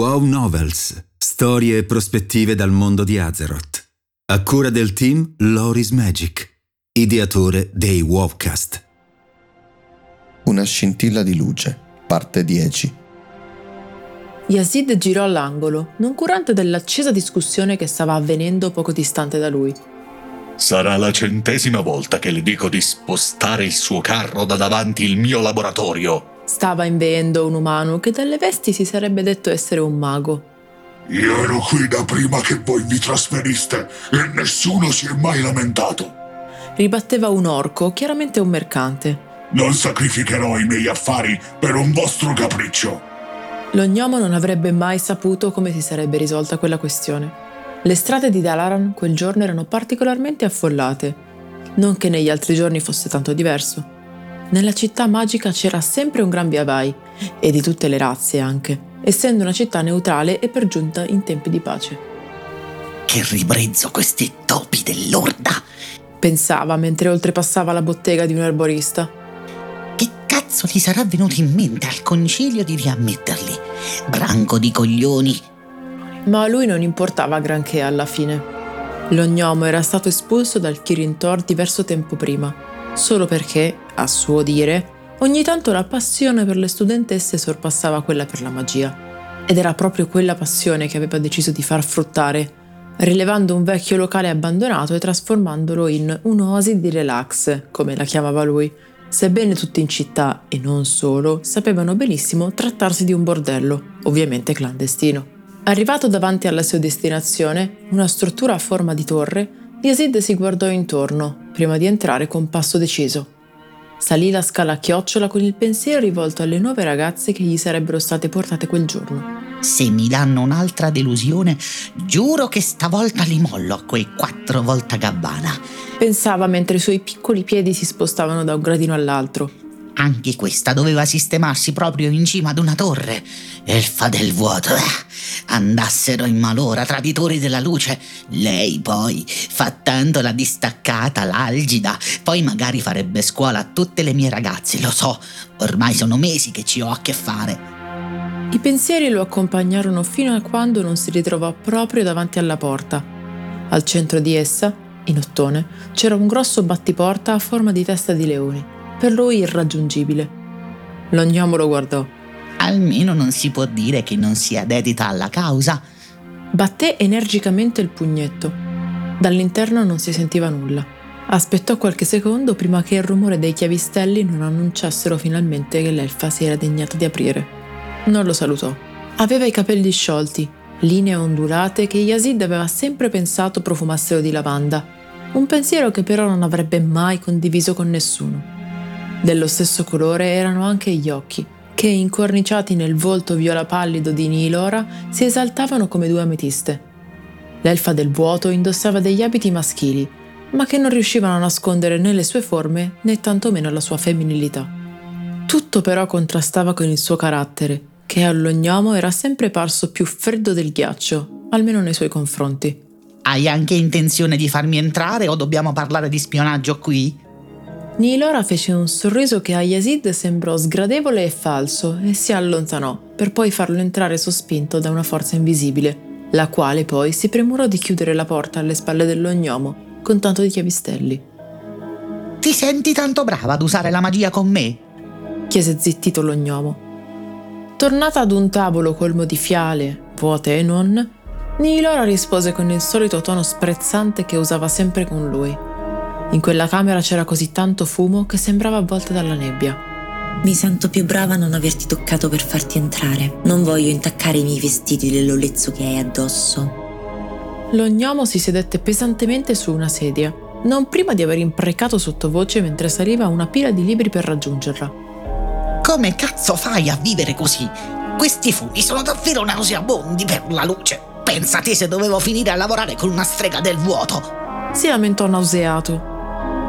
Wow Novels, storie e prospettive dal mondo di Azeroth. A cura del team Loris Magic, ideatore dei Wowcast. Una scintilla di luce, parte 10. Yazid girò all'angolo, non curante dell'accesa discussione che stava avvenendo poco distante da lui. Sarà la centesima volta che le dico di spostare il suo carro da davanti il mio laboratorio. Stava inveendo un umano che dalle vesti si sarebbe detto essere un mago. Io ero qui da prima che voi vi trasferiste e nessuno si è mai lamentato. Ribatteva un orco, chiaramente un mercante. Non sacrificherò i miei affari per un vostro capriccio. Lo gnomo non avrebbe mai saputo come si sarebbe risolta quella questione. Le strade di Dalaran quel giorno erano particolarmente affollate, non che negli altri giorni fosse tanto diverso. Nella città magica c'era sempre un gran via vai, e di tutte le razze anche, essendo una città neutrale e per giunta in tempi di pace. Che ribrezzo questi topi dell'orda! Pensava mentre oltrepassava la bottega di un erborista. Che cazzo gli sarà venuto in mente al concilio di riammetterli? Branco di coglioni! Ma a lui non importava granché alla fine. Lo gnomo era stato espulso dal Kirin Tor diverso tempo prima, solo perché, a suo dire, ogni tanto la passione per le studentesse sorpassava quella per la magia. Ed era proprio quella passione che aveva deciso di far fruttare, rilevando un vecchio locale abbandonato e trasformandolo in un'oasi di relax, come la chiamava lui, sebbene tutti in città, e non solo, sapevano benissimo trattarsi di un bordello, ovviamente clandestino. Arrivato davanti alla sua destinazione, una struttura a forma di torre, Yazid si guardò intorno, prima di entrare con passo deciso. Salì la scala a chiocciola con il pensiero rivolto alle nuove ragazze che gli sarebbero state portate quel giorno. Se mi danno un'altra delusione, giuro che stavolta li mollo a quei quattro volta gabbana. Pensava mentre i suoi piccoli piedi si spostavano da un gradino all'altro. Anche questa doveva sistemarsi proprio in cima ad una torre. Elfa del vuoto. eh. Andassero in malora, traditori della luce. Lei poi fa tanto la distaccata, l'algida. Poi magari farebbe scuola a tutte le mie ragazze, lo so. Ormai sono mesi che ci ho a che fare. I pensieri lo accompagnarono fino a quando non si ritrovò proprio davanti alla porta. Al centro di essa, in ottone, c'era un grosso battiporta a forma di testa di leone, per lui irraggiungibile. Lo gnomo lo guardò. Almeno non si può dire che non sia dedita alla causa. Batté energicamente il pugnetto. Dall'interno non si sentiva nulla. Aspettò qualche secondo prima che il rumore dei chiavistelli non annunciassero finalmente che l'elfa si era degnata di aprire. Non lo salutò. Aveva i capelli sciolti, linee ondulate che Yazid aveva sempre pensato profumassero di lavanda, un pensiero che però non avrebbe mai condiviso con nessuno. Dello stesso colore erano anche gli occhi, che incorniciati nel volto viola pallido di Nilora si esaltavano come due ametiste. L'elfa del vuoto indossava degli abiti maschili, ma che non riuscivano a nascondere né le sue forme né tantomeno la sua femminilità. Tutto però contrastava con il suo carattere, che allo gnomo era sempre parso più freddo del ghiaccio, almeno nei suoi confronti. Hai anche intenzione di farmi entrare o dobbiamo parlare di spionaggio qui? Nilora fece un sorriso che a Yazid sembrò sgradevole e falso e si allontanò, per poi farlo entrare sospinto da una forza invisibile, la quale poi si premurò di chiudere la porta alle spalle dello gnomo, con tanto di chiavistelli. Ti senti tanto brava ad usare la magia con me? chiese zittito lo gnomo. Tornata ad un tavolo colmo di fiale, vuote e non, Nilora rispose con il solito tono sprezzante che usava sempre con lui. In quella camera c'era così tanto fumo che sembrava avvolta dalla nebbia. Mi sento più brava a non averti toccato per farti entrare. Non voglio intaccare i miei vestiti dell'olezzo che hai addosso. Lo gnomo si sedette pesantemente su una sedia, non prima di aver imprecato sottovoce mentre saliva una pila di libri per raggiungerla. Come cazzo fai a vivere così? Questi fumi sono davvero nauseabondi per la luce. Pensate se dovevo finire a lavorare con una strega del vuoto. Si lamentò nauseato.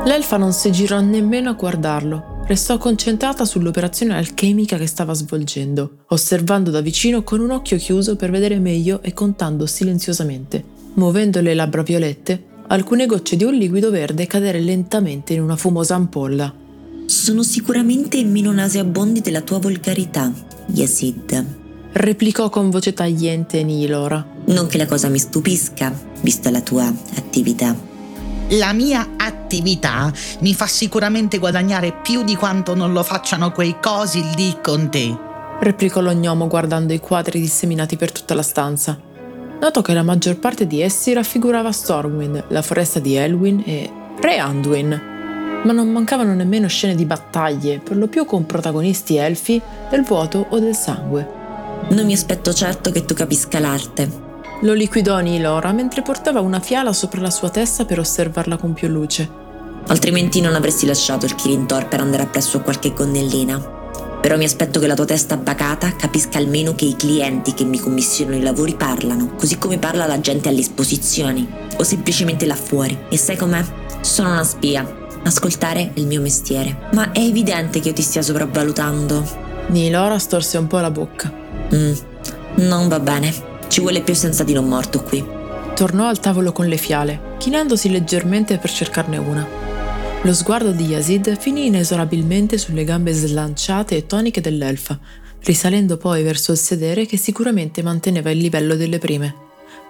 L'elfa non si girò nemmeno a guardarlo. Restò concentrata sull'operazione alchemica che stava svolgendo, osservando da vicino con un occhio chiuso per vedere meglio e contando silenziosamente. Muovendo le labbra violette, alcune gocce di un liquido verde cadere lentamente in una fumosa ampolla. Sono sicuramente meno nauseabondi della tua volgarità, Yazid. replicò con voce tagliente Nilora. Non che la cosa mi stupisca, vista la tua attività. La mia attività mi fa sicuramente guadagnare più di quanto non lo facciano quei cosi lì con te. replicò lo gnomo guardando i quadri disseminati per tutta la stanza. Notò che la maggior parte di essi raffigurava Stormwind, la foresta di Elwyn e Re Anduin. Ma non mancavano nemmeno scene di battaglie, per lo più con protagonisti elfi, del vuoto o del sangue. Non mi aspetto certo che tu capisca l'arte. Lo liquidò Nilora mentre portava una fiala sopra la sua testa per osservarla con più luce. Altrimenti non avresti lasciato il Kirin Tor per andare appresso a qualche gonnellina. Però mi aspetto che la tua testa bacata capisca almeno che i clienti che mi commissionano i lavori parlano, così come parla la gente alle esposizioni, o semplicemente là fuori. E sai com'è? Sono una spia. Ascoltare è il mio mestiere. Ma è evidente che io ti stia sopravvalutando. Nilora storse un po' la bocca. Mm, non va bene. Ci vuole più senza di non morto qui. Tornò al tavolo con le fiale, chinandosi leggermente per cercarne una. Lo sguardo di Yazid finì inesorabilmente sulle gambe slanciate e toniche dell'elfa, risalendo poi verso il sedere che sicuramente manteneva il livello delle prime.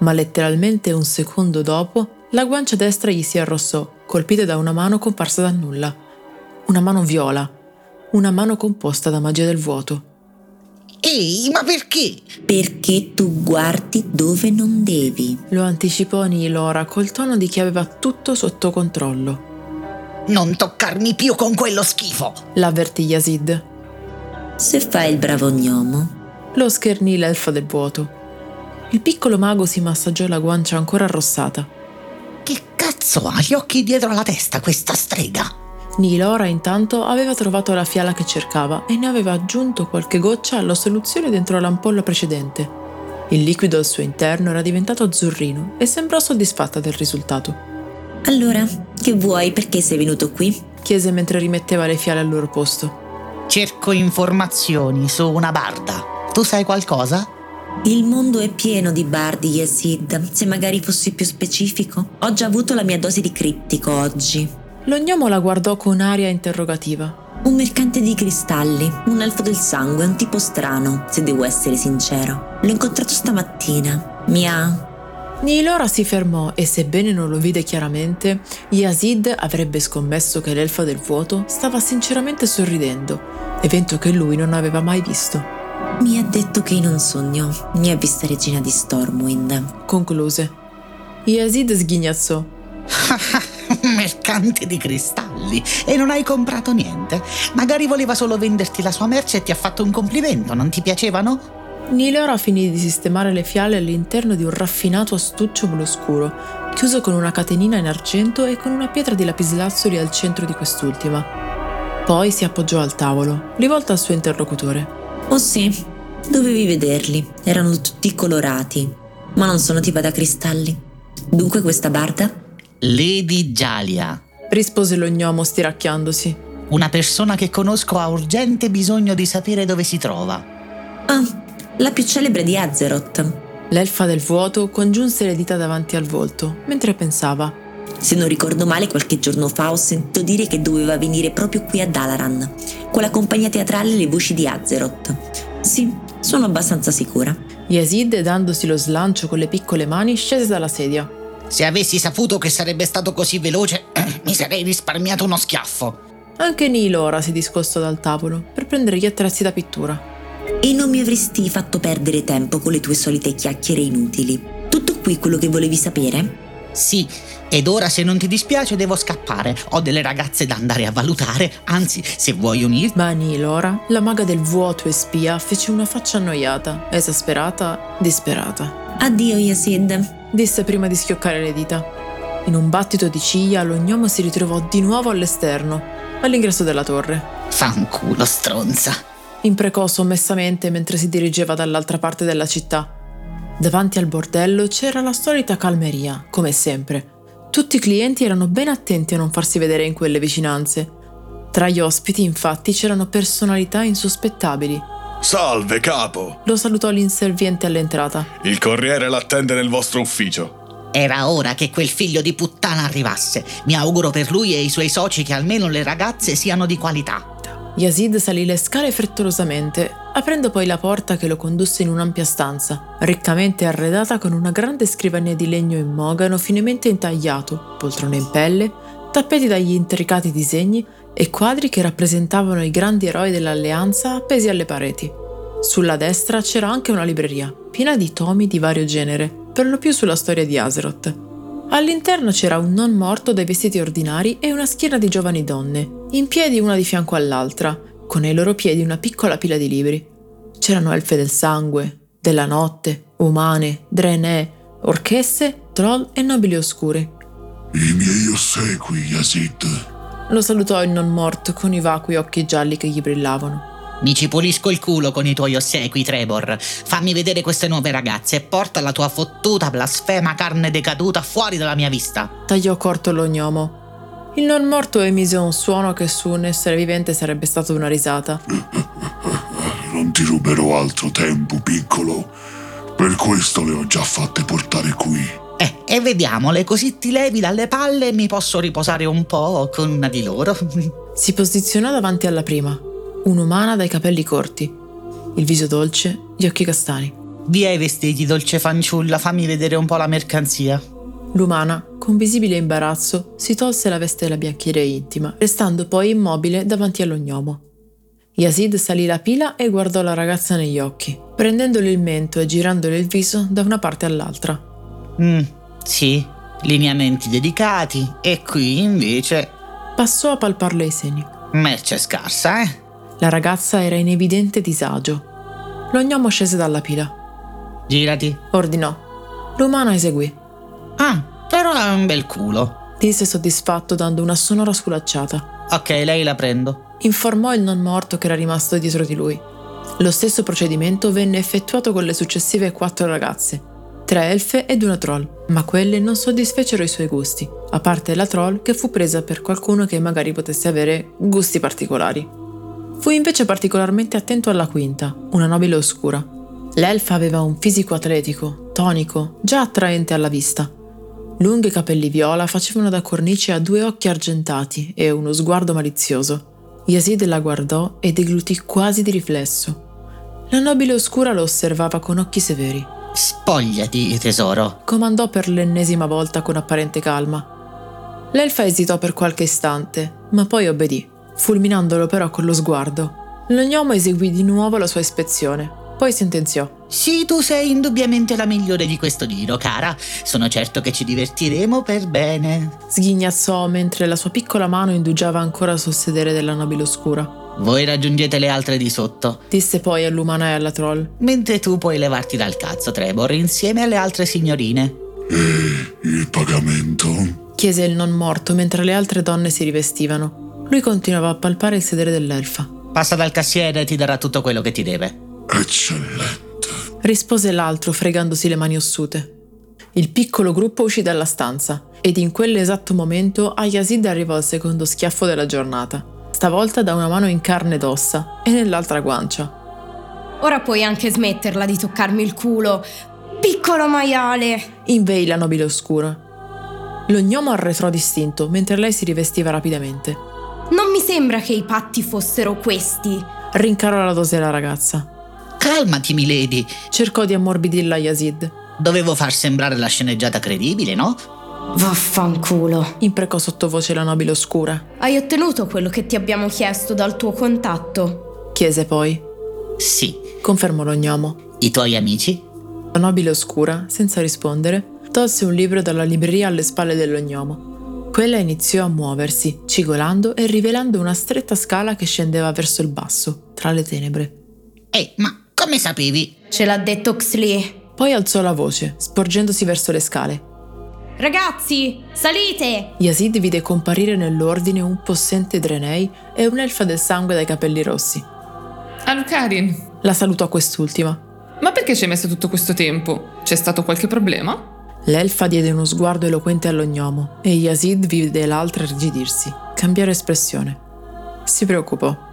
Ma letteralmente un secondo dopo, la guancia destra gli si arrossò, colpita da una mano comparsa dal nulla. Una mano viola, una mano composta da magia del vuoto. Ehi, ma perché? Perché tu guardi dove non devi. Lo anticipò Nilora col tono di chi aveva tutto sotto controllo. Non toccarmi più con quello schifo. L'avvertì Yazid. Se fai il bravo gnomo. Lo schernì l'elfa del vuoto. Il piccolo mago si massaggiò la guancia ancora arrossata. Che cazzo ha gli occhi dietro la testa questa strega? Nilora intanto aveva trovato la fiala che cercava e ne aveva aggiunto qualche goccia alla soluzione dentro l'ampolla precedente. Il liquido al suo interno era diventato azzurrino e sembrò soddisfatta del risultato. Allora, che vuoi? Perché sei venuto qui? Chiese mentre rimetteva le fiale al loro posto. Cerco informazioni su una barda. Tu sai qualcosa? Il mondo è pieno di bardi, Yesid. Se magari fossi più specifico. Ho già avuto la mia dose di criptico oggi. Lo gnomo la guardò con aria interrogativa. Un mercante di cristalli, un elfo del sangue, un tipo strano, se devo essere sincero. L'ho incontrato stamattina. Mi ha Nilora si fermò e sebbene non lo vide chiaramente, Yazid avrebbe scommesso che l'elfa del vuoto stava sinceramente sorridendo, evento che lui non aveva mai visto. Mi ha detto che in un sogno mi ha vista regina di Stormwind. Concluse. Yazid sghignazzò. Mercante di cristalli e non hai comprato niente. Magari voleva solo venderti la sua merce e ti ha fatto un complimento, non ti piacevano? Nilora finì di sistemare le fiale all'interno di un raffinato astuccio blu scuro, chiuso con una catenina in argento e con una pietra di lapislazzoli al centro di quest'ultima. Poi si appoggiò al tavolo, rivolta al suo interlocutore. Oh sì, dovevi vederli. Erano tutti colorati, ma non sono tipo da cristalli. Dunque questa barda? Lady Jalia, rispose lo gnomo stiracchiandosi. una persona che conosco ha urgente bisogno di sapere dove si trova. Ah, la più celebre di Azeroth. L'elfa del vuoto congiunse le dita davanti al volto, mentre pensava. Se non ricordo male, qualche giorno fa ho sentito dire che doveva venire proprio qui a Dalaran, con la compagnia teatrale Le Voci di Azeroth. Sì, sono abbastanza sicura. Yazid, dandosi lo slancio con le piccole mani, scese dalla sedia. Se avessi saputo che sarebbe stato così veloce, mi sarei risparmiato uno schiaffo. Anche Nilora si discostò dal tavolo per prendere gli attrezzi da pittura. E non mi avresti fatto perdere tempo con le tue solite chiacchiere inutili. Tutto qui quello che volevi sapere? Sì, ed ora se non ti dispiace devo scappare. Ho delle ragazze da andare a valutare, anzi, se vuoi unirti... Ma Nilora, la maga del vuoto e spia, fece una faccia annoiata, esasperata, disperata. Addio, Yasid. Disse prima di schioccare le dita. In un battito di ciglia, lo gnomo si ritrovò di nuovo all'esterno, all'ingresso della torre. Fanculo, stronza. Imprecò sommessamente mentre si dirigeva dall'altra parte della città. Davanti al bordello c'era la solita calmeria, come sempre. Tutti i clienti erano ben attenti a non farsi vedere in quelle vicinanze. Tra gli ospiti, infatti, c'erano personalità insospettabili. Salve, capo! Lo salutò l'inserviente all'entrata. Il corriere l'attende nel vostro ufficio. Era ora che quel figlio di puttana arrivasse. Mi auguro per lui e i suoi soci che almeno le ragazze siano di qualità. Yazid salì le scale frettolosamente, aprendo poi la porta che lo condusse in un'ampia stanza, riccamente arredata con una grande scrivania di legno in mogano finemente intagliato, poltrone in pelle, tappeti dagli intricati disegni e quadri che rappresentavano i grandi eroi dell'alleanza appesi alle pareti. Sulla destra c'era anche una libreria, piena di tomi di vario genere, per lo più sulla storia di Azeroth. All'interno c'era un non morto dai vestiti ordinari e una schiera di giovani donne, in piedi una di fianco all'altra, con ai loro piedi una piccola pila di libri. C'erano elfe del sangue, della notte, umane, drenè, orchesse, troll e nobili oscuri. I miei ossequi, Yazid. Lo salutò il non morto con i vacui occhi gialli che gli brillavano. Mi ci pulisco il culo con i tuoi ossequi, Trevor. Fammi vedere queste nuove ragazze e porta la tua fottuta blasfema carne decaduta fuori dalla mia vista. Tagliò corto l'ognomo. Il non morto emise un suono che su un essere vivente sarebbe stato una risata. Non ti ruberò altro tempo, piccolo. Per questo le ho già fatte portare qui. Eh, e vediamole, così ti levi dalle palle e mi posso riposare un po' con una di loro. Si posizionò davanti alla prima, un'umana dai capelli corti, il viso dolce, gli occhi castani. Via i vestiti, dolce fanciulla, fammi vedere un po' la mercanzia. L'umana, con visibile imbarazzo, si tolse la veste della biancheria intima, restando poi immobile davanti all'ognomo. Yazid salì la pila e guardò la ragazza negli occhi, prendendole il mento e girandole il viso da una parte all'altra. Mm, sì, lineamenti dedicati. E qui invece. Passò a palparle i seni. Merce scarsa, eh? La ragazza era in evidente disagio. L'ognomo scese dalla pila. Girati. Ordinò. L'umana eseguì. Ah, però ha un bel culo. Disse soddisfatto dando una sonora sculacciata. Ok, lei la prendo. Informò il non morto che era rimasto dietro di lui. Lo stesso procedimento venne effettuato con le successive quattro ragazze, tre elfe ed una troll, ma quelle non soddisfecero i suoi gusti, a parte la troll che fu presa per qualcuno che magari potesse avere gusti particolari. Fu invece particolarmente attento alla quinta, una nobile oscura. L'elfa aveva un fisico atletico, tonico, già attraente alla vista. Lunghi capelli viola facevano da cornice a due occhi argentati e uno sguardo malizioso. Yazid la guardò e deglutì quasi di riflesso. La nobile oscura lo osservava con occhi severi. Spogliati, tesoro. Comandò per l'ennesima volta con apparente calma. L'elfa esitò per qualche istante, ma poi obbedì, fulminandolo però con lo sguardo. L'ognomo eseguì di nuovo la sua ispezione, poi sentenziò. Sì, tu sei indubbiamente la migliore di questo giro, cara. Sono certo che ci divertiremo per bene. Sghignazzò mentre la sua piccola mano indugiava ancora sul sedere della nobile oscura. Voi raggiungete le altre di sotto, Disse poi all'umana e alla troll. mentre tu puoi levarti dal cazzo, Trevor, insieme alle altre signorine. E il pagamento? Chiese il non morto mentre le altre donne si rivestivano. Lui continuava a palpare il sedere dell'elfa. Passa dal cassiere e ti darà tutto quello che ti deve. Eccellente. Rispose l'altro fregandosi le mani ossute. Il piccolo gruppo uscì dalla stanza ed in quell'esatto momento a Yazid arrivò il secondo schiaffo della giornata, stavolta da una mano in carne ed ossa e nell'altra guancia. Ora puoi anche smetterla di toccarmi il culo. Piccolo maiale! Inveì la nobile oscura. L'ognomo arretrò distinto mentre lei si rivestiva rapidamente. Non mi sembra che i patti fossero questi. Rincarò la dose la ragazza. Calmati, milady. Cercò di ammorbidirla Yazid. Dovevo far sembrare la sceneggiata credibile, no? Vaffanculo. Imprecò sottovoce la nobile oscura. Hai ottenuto quello che ti abbiamo chiesto dal tuo contatto? Chiese poi. Sì. Confermò l'ognomo. I tuoi amici? La nobile oscura, senza rispondere, tolse un libro dalla libreria alle spalle dell'ognomo. Quella iniziò a muoversi, cigolando e rivelando una stretta scala che scendeva verso il basso, tra le tenebre. Ehi, ma come sapevi? Ce l'ha detto Xli. Poi alzò la voce, sporgendosi verso le scale. Ragazzi, salite! Yazid vide comparire nell'ordine un possente Drenei e un'elfa del sangue dai capelli rossi. Alucarin, La salutò quest'ultima. ma perché ci hai messo tutto questo tempo? C'è stato qualche problema? L'elfa diede uno sguardo eloquente all'ognomo e Yazid vide l'altra irrigidirsi, cambiare espressione. Si preoccupò.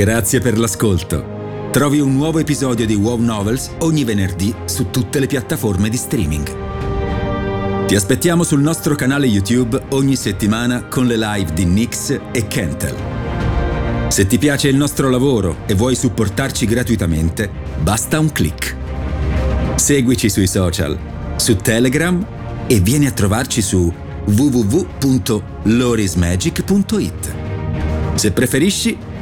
Grazie per l'ascolto. Trovi un nuovo episodio di Wow Novels ogni venerdì su tutte le piattaforme di streaming. Ti aspettiamo sul nostro canale YouTube ogni settimana con le live di Nix e Kentel. Se ti piace il nostro lavoro e vuoi supportarci gratuitamente, basta un clic. Seguici sui social, su Telegram e vieni a trovarci su www.lorismagic.it. Se preferisci,